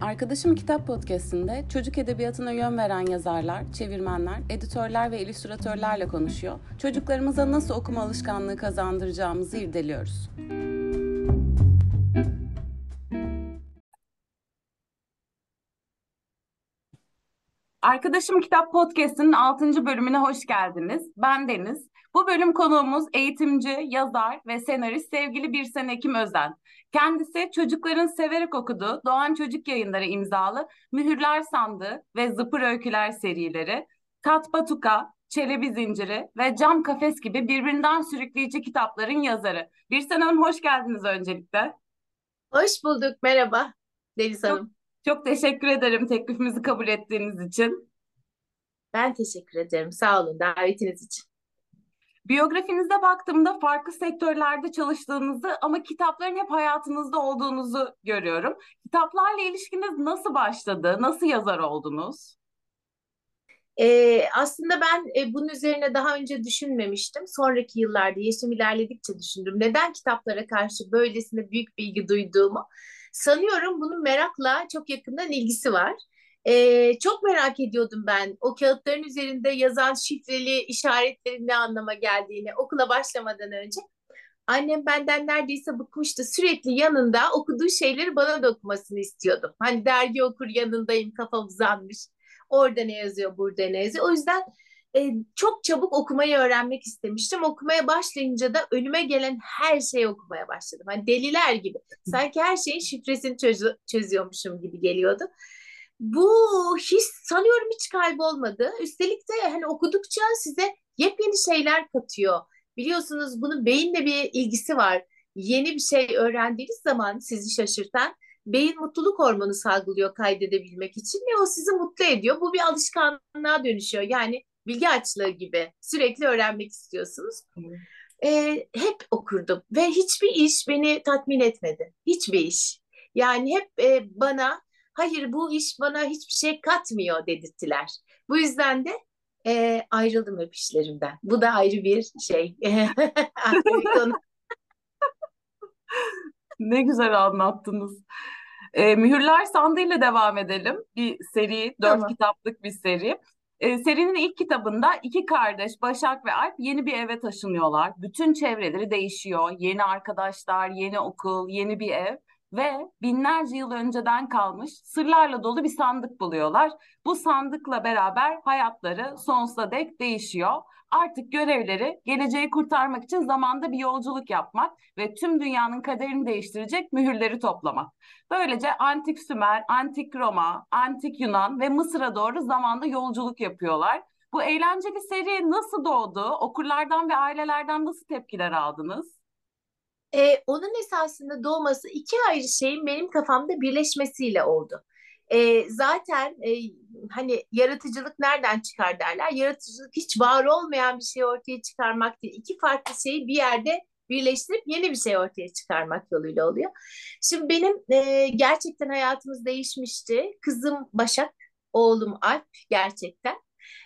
Arkadaşım Kitap Podcast'inde çocuk edebiyatına yön veren yazarlar, çevirmenler, editörler ve illüstratörlerle konuşuyor. Çocuklarımıza nasıl okuma alışkanlığı kazandıracağımızı irdeliyoruz. Arkadaşım Kitap Podcast'inin 6. bölümüne hoş geldiniz. Ben Deniz. Bu bölüm konuğumuz eğitimci, yazar ve senarist sevgili Birsen Ekim Özen. Kendisi çocukların severek okuduğu Doğan Çocuk Yayınları imzalı Mühürler Sandığı ve Zıpır Öyküler serileri, Kat Batuka, Çelebi Zinciri ve Cam Kafes gibi birbirinden sürükleyici kitapların yazarı. Birsen Hanım hoş geldiniz öncelikle. Hoş bulduk, merhaba Deniz Hanım. çok teşekkür ederim teklifimizi kabul ettiğiniz için. Ben teşekkür ederim, sağ olun davetiniz için. Biyografinizde baktığımda farklı sektörlerde çalıştığınızı ama kitapların hep hayatınızda olduğunuzu görüyorum. Kitaplarla ilişkiniz nasıl başladı? Nasıl yazar oldunuz? Ee, aslında ben e, bunun üzerine daha önce düşünmemiştim. Sonraki yıllarda yaşım ilerledikçe düşündüm. Neden kitaplara karşı böylesine büyük bir ilgi duyduğumu. Sanıyorum bunun merakla çok yakından ilgisi var. Ee, çok merak ediyordum ben o kağıtların üzerinde yazan şifreli işaretlerin ne anlama geldiğini okula başlamadan önce. Annem benden neredeyse bıkmıştı. Sürekli yanında okuduğu şeyleri bana da okumasını istiyordum. Hani dergi okur yanındayım kafam uzanmış. Orada ne yazıyor, burada ne yazıyor. O yüzden e, çok çabuk okumayı öğrenmek istemiştim. Okumaya başlayınca da önüme gelen her şeyi okumaya başladım. Hani deliler gibi. Sanki her şeyin şifresini çöz- çözüyormuşum gibi geliyordu. Bu his sanıyorum hiç kaybolmadı. Üstelik de hani okudukça size yepyeni şeyler katıyor. Biliyorsunuz bunun beyinle bir ilgisi var. Yeni bir şey öğrendiğiniz zaman sizi şaşırtan beyin mutluluk hormonu salgılıyor kaydedebilmek için ve o sizi mutlu ediyor. Bu bir alışkanlığa dönüşüyor. Yani bilgi açlığı gibi sürekli öğrenmek istiyorsunuz. Ee, hep okurdum ve hiçbir iş beni tatmin etmedi. Hiçbir iş. Yani hep e, bana hayır bu iş bana hiçbir şey katmıyor dedirttiler. Bu yüzden de e, ayrıldım hep işlerimden. Bu da ayrı bir şey. Ne güzel anlattınız. Ee, Mühürler Sandığı ile devam edelim. Bir seri, dört Tamam. kitaplık bir seri. Ee, serinin ilk kitabında iki kardeş Başak ve Alp yeni bir eve taşınıyorlar. Bütün çevreleri değişiyor. Yeni arkadaşlar, yeni okul, yeni bir ev ve binlerce yıl önceden kalmış sırlarla dolu bir sandık buluyorlar. Bu sandıkla beraber hayatları sonsuza dek değişiyor. Artık görevleri geleceği kurtarmak için zamanda bir yolculuk yapmak ve tüm dünyanın kaderini değiştirecek mühürleri toplamak. Böylece antik Sümer, antik Roma, antik Yunan ve Mısır'a doğru zamanda yolculuk yapıyorlar. Bu eğlenceli seri nasıl doğdu? Okurlardan ve ailelerden nasıl tepkiler aldınız? E, onun esasında doğması iki ayrı şeyin benim kafamda birleşmesiyle oldu. E, zaten e, hani yaratıcılık nereden çıkar derler. Yaratıcılık hiç var olmayan bir şey ortaya çıkarmak değil. İki farklı şeyi bir yerde birleştirip yeni bir şey ortaya çıkarmak yoluyla oluyor. Şimdi benim e, gerçekten hayatımız değişmişti. Kızım Başak, oğlum Alp gerçekten.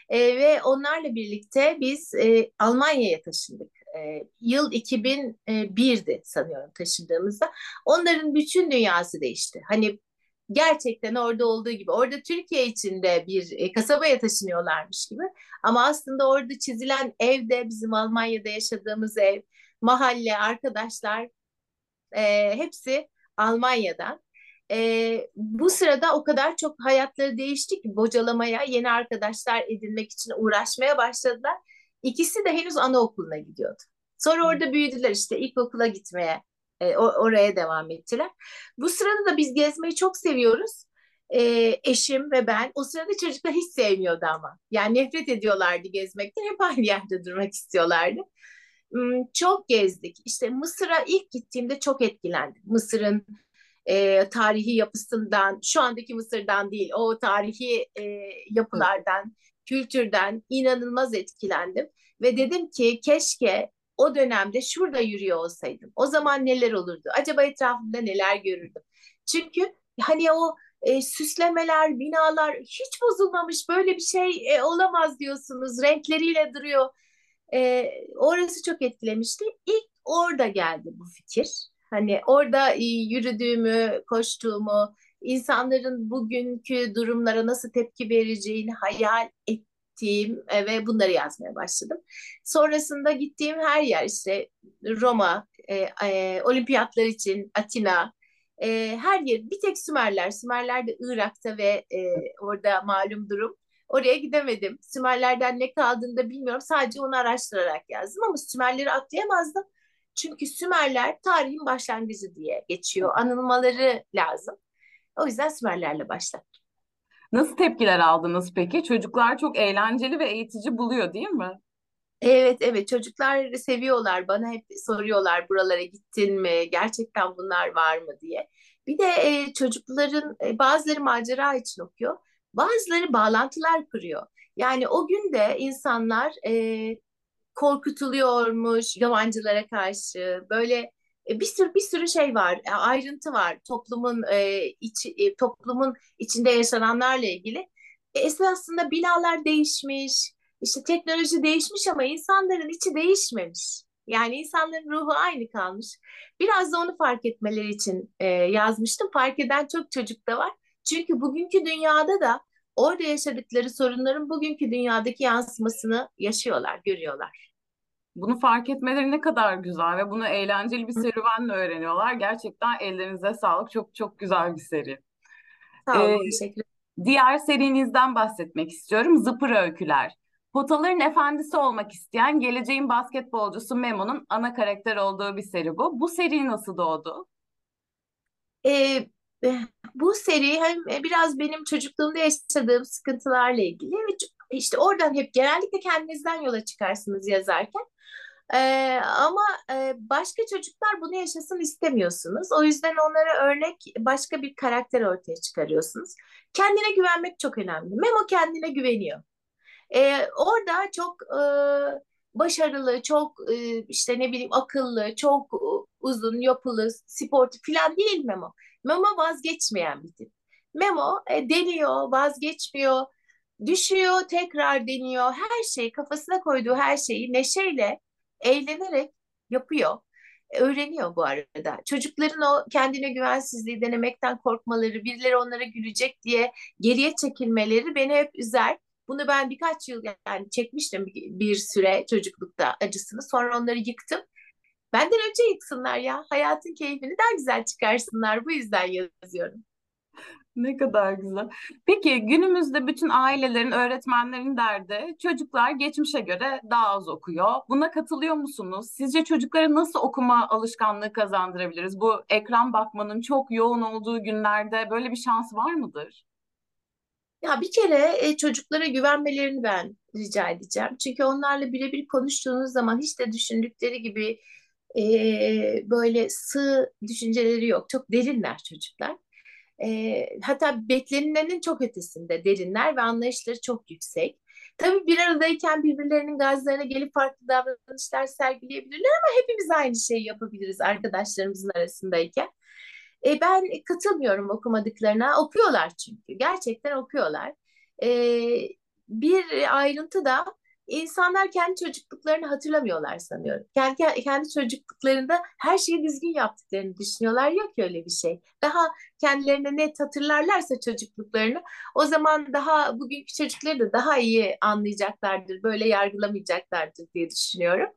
E, ve onlarla birlikte biz e, Almanya'ya taşındık. E, yıl 2001'di sanıyorum taşındığımızda. Onların bütün dünyası değişti. Hani gerçekten orada olduğu gibi. Orada Türkiye içinde bir e, kasabaya taşınıyorlarmış gibi. Ama aslında orada çizilen ev de bizim Almanya'da yaşadığımız ev, mahalle, arkadaşlar e, hepsi Almanya'dan. E, bu sırada o kadar çok hayatları değişti ki bocalamaya, yeni arkadaşlar edinmek için uğraşmaya başladılar. İkisi de henüz anaokuluna gidiyordu. Sonra orada büyüdüler işte ilkokula gitmeye, e, oraya devam ettiler. Bu sırada da biz gezmeyi çok seviyoruz. E, eşim ve ben. O sırada çocuklar hiç sevmiyordu ama. Yani nefret ediyorlardı gezmekten. Hep aynı yerde durmak istiyorlardı. Hmm, çok gezdik. İşte Mısır'a ilk gittiğimde çok etkilendim. Mısır'ın e, tarihi yapısından, şu andaki Mısır'dan değil, o tarihi e, yapılardan, kültürden inanılmaz etkilendim. Ve dedim ki keşke o dönemde şurada yürüyor olsaydım. O zaman neler olurdu? Acaba etrafımda neler görürdüm? Çünkü hani o e, süslemeler, binalar hiç bozulmamış böyle bir şey e, olamaz diyorsunuz. Renkleriyle duruyor. E, orası çok etkilemişti. İlk orada geldi bu fikir. Hani orada e, yürüdüğümü, koştuğumu, insanların bugünkü durumlara nasıl tepki vereceğini hayal ettiğim e, ve bunları yazmaya başladım. Sonrasında gittiğim her yer işte Roma, e, e, olimpiyatlar için Atina, e, her yer bir tek Sümerler. Sümerler de Irak'ta ve e, orada malum durum. Oraya gidemedim. Sümerlerden ne kaldığını da bilmiyorum. Sadece onu araştırarak yazdım ama Sümerleri atlayamazdım. Çünkü Sümerler tarihin başlangıcı diye geçiyor. Anılmaları lazım. O yüzden Sümerlerle başladım. Nasıl tepkiler aldınız peki? Çocuklar çok eğlenceli ve eğitici buluyor değil mi? Evet evet çocuklar seviyorlar bana hep soruyorlar buralara gittin mi gerçekten bunlar var mı diye. Bir de e, çocukların e, bazıları macera için okuyor bazıları bağlantılar kuruyor. Yani o gün de insanlar e, korkutuluyormuş yabancılara karşı böyle bir sürü bir sürü şey var e, ayrıntı var toplumun e, iç, e, toplumun içinde yaşananlarla ilgili. E, esasında binalar değişmiş işte teknoloji değişmiş ama insanların içi değişmemiş. Yani insanların ruhu aynı kalmış. Biraz da onu fark etmeleri için e, yazmıştım. Fark eden çok çocuk da var. Çünkü bugünkü dünyada da orada yaşadıkları sorunların bugünkü dünyadaki yansımasını yaşıyorlar, görüyorlar. Bunu fark etmeleri ne kadar güzel ve bunu eğlenceli bir serüvenle öğreniyorlar. Gerçekten ellerinize sağlık. Çok çok güzel bir seri. Sağ olun, ee, teşekkür ederim. Diğer serinizden bahsetmek istiyorum. Zıpır Öyküler. Potaların efendisi olmak isteyen geleceğin basketbolcusu Memo'nun ana karakter olduğu bir seri bu. Bu seri nasıl doğdu? Ee, bu seri hem e, biraz benim çocukluğumda yaşadığım sıkıntılarla ilgili ve işte oradan hep genellikle kendinizden yola çıkarsınız yazarken. Ee, ama e, başka çocuklar bunu yaşasın istemiyorsunuz. O yüzden onlara örnek başka bir karakter ortaya çıkarıyorsunuz. Kendine güvenmek çok önemli. Memo kendine güveniyor. Ee, orada çok e, başarılı, çok e, işte ne bileyim akıllı, çok uzun, yapılı, sportif falan değil Memo. Memo vazgeçmeyen bir tip. Memo e, deniyor, vazgeçmiyor, düşüyor, tekrar deniyor. Her şey kafasına koyduğu her şeyi neşeyle, eğlenerek yapıyor. E, öğreniyor bu arada. Çocukların o kendine güvensizliği denemekten korkmaları, birileri onlara gülecek diye geriye çekilmeleri beni hep üzer. Bunu ben birkaç yıl yani çekmiştim bir süre çocuklukta acısını. Sonra onları yıktım. Benden önce yıksınlar ya. Hayatın keyfini daha güzel çıkarsınlar. Bu yüzden yazıyorum. Ne kadar güzel. Peki günümüzde bütün ailelerin, öğretmenlerin derdi çocuklar geçmişe göre daha az okuyor. Buna katılıyor musunuz? Sizce çocuklara nasıl okuma alışkanlığı kazandırabiliriz? Bu ekran bakmanın çok yoğun olduğu günlerde böyle bir şans var mıdır? Ya bir kere e, çocuklara güvenmelerini ben rica edeceğim. Çünkü onlarla birebir konuştuğunuz zaman hiç de düşündükleri gibi e, böyle sığ düşünceleri yok. Çok derinler çocuklar. E, hatta beklenenin çok ötesinde derinler ve anlayışları çok yüksek. Tabii bir aradayken birbirlerinin gazlarına gelip farklı davranışlar sergileyebilirler ama hepimiz aynı şeyi yapabiliriz arkadaşlarımızın arasındayken. E, ben katılmıyorum okumadıklarına. Okuyorlar çünkü. Gerçekten okuyorlar. E, bir ayrıntı da insanlar kendi çocukluklarını hatırlamıyorlar sanıyorum. Kendi, kendi çocukluklarında her şeyi düzgün yaptıklarını düşünüyorlar. Yok öyle bir şey. Daha kendilerine net hatırlarlarsa çocukluklarını o zaman daha bugünkü çocukları da daha iyi anlayacaklardır. Böyle yargılamayacaklardır diye düşünüyorum.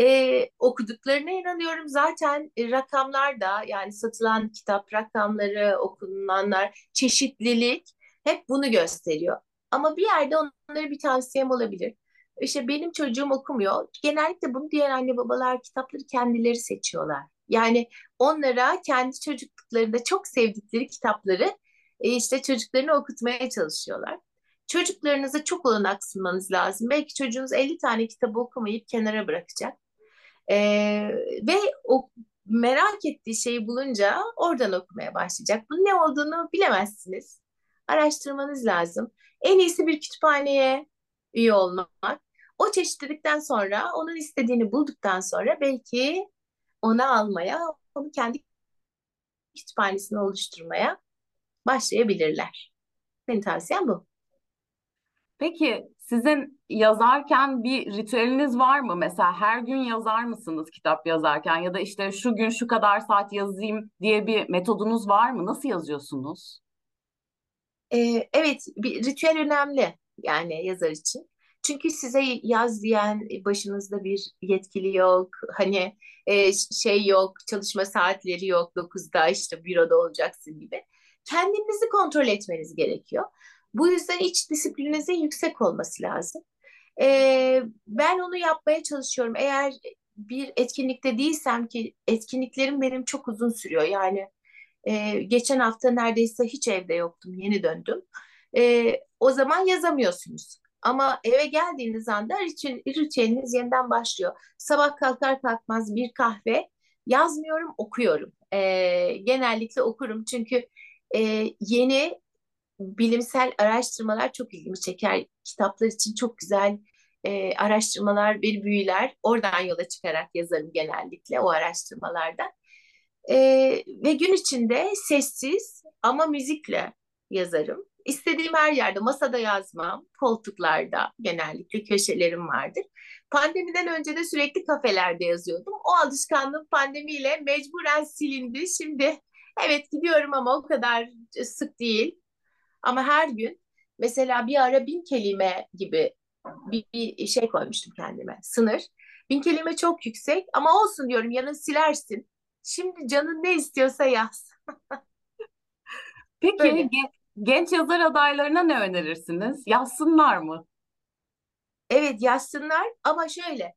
Ee, okuduklarına inanıyorum. Zaten e, rakamlar da yani satılan kitap rakamları, okunanlar, çeşitlilik hep bunu gösteriyor. Ama bir yerde onlara bir tavsiyem olabilir işte benim çocuğum okumuyor. Genellikle bunu diğer anne babalar kitapları kendileri seçiyorlar. Yani onlara kendi çocukluklarında çok sevdikleri kitapları e, işte çocuklarını okutmaya çalışıyorlar. Çocuklarınıza çok olanak sunmanız lazım. Belki çocuğunuz 50 tane kitabı okumayıp kenara bırakacak. Ee, ve o merak ettiği şeyi bulunca oradan okumaya başlayacak. Bunun ne olduğunu bilemezsiniz. Araştırmanız lazım. En iyisi bir kütüphaneye üye olmak. O çeşitlilikten sonra onun istediğini bulduktan sonra belki onu almaya, onu kendi kütüphanesini oluşturmaya başlayabilirler. Benim tavsiyem bu. Peki Sizin yazarken bir ritüeliniz var mı? Mesela her gün yazar mısınız kitap yazarken ya da işte şu gün şu kadar saat yazayım diye bir metodunuz var mı? Nasıl yazıyorsunuz? Ee, evet, bir ritüel önemli yani yazar için. Çünkü size yaz diyen başınızda bir yetkili yok. Hani e, şey yok, çalışma saatleri yok. dokuzda işte büroda olacaksın gibi. Kendinizi kontrol etmeniz gerekiyor. Bu yüzden iç disiplininizin yüksek olması lazım. Ee, ben onu yapmaya çalışıyorum. Eğer bir etkinlikte değilsem ki etkinliklerim benim çok uzun sürüyor. Yani e, geçen hafta neredeyse hiç evde yoktum, yeni döndüm. E, o zaman yazamıyorsunuz. Ama eve geldiğiniz anda ritüel, ritüeliniz yeniden başlıyor. Sabah kalkar kalkmaz bir kahve yazmıyorum, okuyorum. E, genellikle okurum çünkü e, yeni bilimsel araştırmalar çok ilgimi çeker. Kitaplar için çok güzel e, araştırmalar, bir büyüler. Oradan yola çıkarak yazarım genellikle o araştırmalardan. E, ve gün içinde sessiz ama müzikle yazarım. İstediğim her yerde, masada yazmam, koltuklarda genellikle köşelerim vardır. Pandemiden önce de sürekli kafelerde yazıyordum. O alışkanlığım pandemiyle mecburen silindi. Şimdi evet gidiyorum ama o kadar sık değil. Ama her gün mesela bir ara bin kelime gibi bir, bir şey koymuştum kendime. Sınır. Bin kelime çok yüksek ama olsun diyorum yarın silersin. Şimdi canın ne istiyorsa yaz. Peki Böyle. Gen- genç yazar adaylarına ne önerirsiniz? Yazsınlar mı? Evet yazsınlar ama şöyle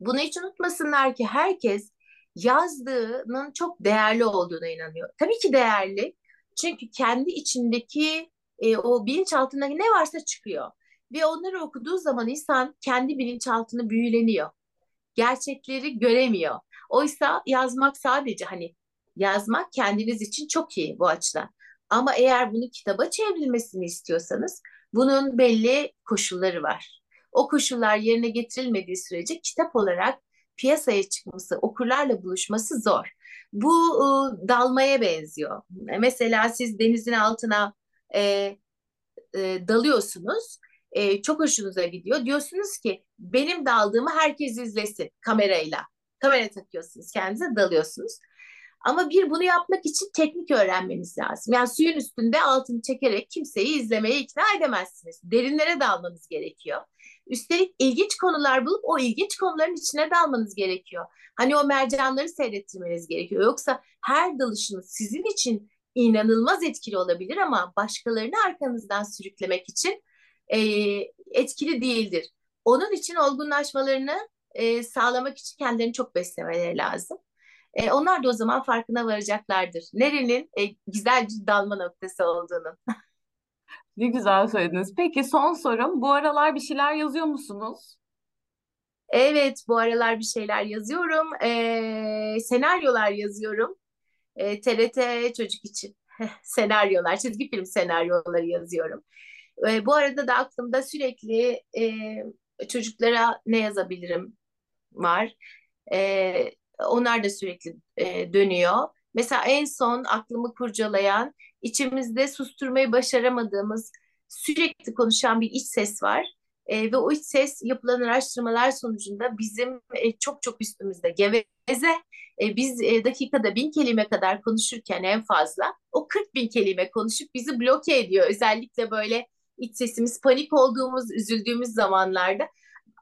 bunu hiç unutmasınlar ki herkes yazdığının çok değerli olduğuna inanıyor. Tabii ki değerli çünkü kendi içindeki e, o bilinçaltındaki ne varsa çıkıyor. Ve onları okuduğu zaman insan kendi bilinçaltını büyüleniyor. Gerçekleri göremiyor. Oysa yazmak sadece hani yazmak kendiniz için çok iyi bu açıdan. Ama eğer bunu kitaba çevrilmesini istiyorsanız bunun belli koşulları var. O koşullar yerine getirilmediği sürece kitap olarak piyasaya çıkması, okurlarla buluşması zor. Bu e, dalmaya benziyor. Mesela siz denizin altına e, e, dalıyorsunuz. E, çok hoşunuza gidiyor. Diyorsunuz ki benim daldığımı herkes izlesin kamerayla. Kamera takıyorsunuz kendinize dalıyorsunuz. Ama bir bunu yapmak için teknik öğrenmeniz lazım. Yani suyun üstünde altını çekerek kimseyi izlemeye ikna edemezsiniz. Derinlere dalmanız gerekiyor. Üstelik ilginç konular bulup o ilginç konuların içine dalmanız gerekiyor. Hani o mercanları seyrettirmeniz gerekiyor. Yoksa her dalışınız sizin için inanılmaz etkili olabilir ama başkalarını arkanızdan sürüklemek için e, etkili değildir. Onun için olgunlaşmalarını e, sağlamak için kendilerini çok beslemeleri lazım. E, onlar da o zaman farkına varacaklardır. Nerenin e, güzel bir dalma noktası olduğunu. Ne güzel söylediniz. Peki son sorum. Bu aralar bir şeyler yazıyor musunuz? Evet, bu aralar bir şeyler yazıyorum. E, senaryolar yazıyorum. E, TRT Çocuk için senaryolar, çizgi film senaryoları yazıyorum. E, bu arada da aklımda sürekli e, çocuklara ne yazabilirim var. E, onlar da sürekli e, dönüyor. Mesela en son aklımı kurcalayan, içimizde susturmayı başaramadığımız, sürekli konuşan bir iç ses var. E, ve o iç ses yapılan araştırmalar sonucunda bizim e, çok çok üstümüzde geveze. E, biz e, dakikada bin kelime kadar konuşurken en fazla o 40 bin kelime konuşup bizi bloke ediyor. Özellikle böyle iç sesimiz panik olduğumuz, üzüldüğümüz zamanlarda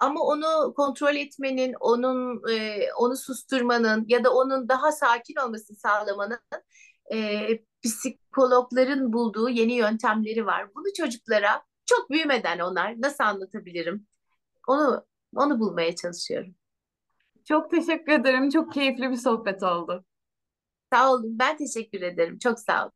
ama onu kontrol etmenin, onun e, onu susturmanın ya da onun daha sakin olmasını sağlamanın e, psikologların bulduğu yeni yöntemleri var. Bunu çocuklara çok büyümeden onlar nasıl anlatabilirim? Onu onu bulmaya çalışıyorum. Çok teşekkür ederim. Çok keyifli bir sohbet oldu. Sağ olun. Ben teşekkür ederim. Çok sağ olun.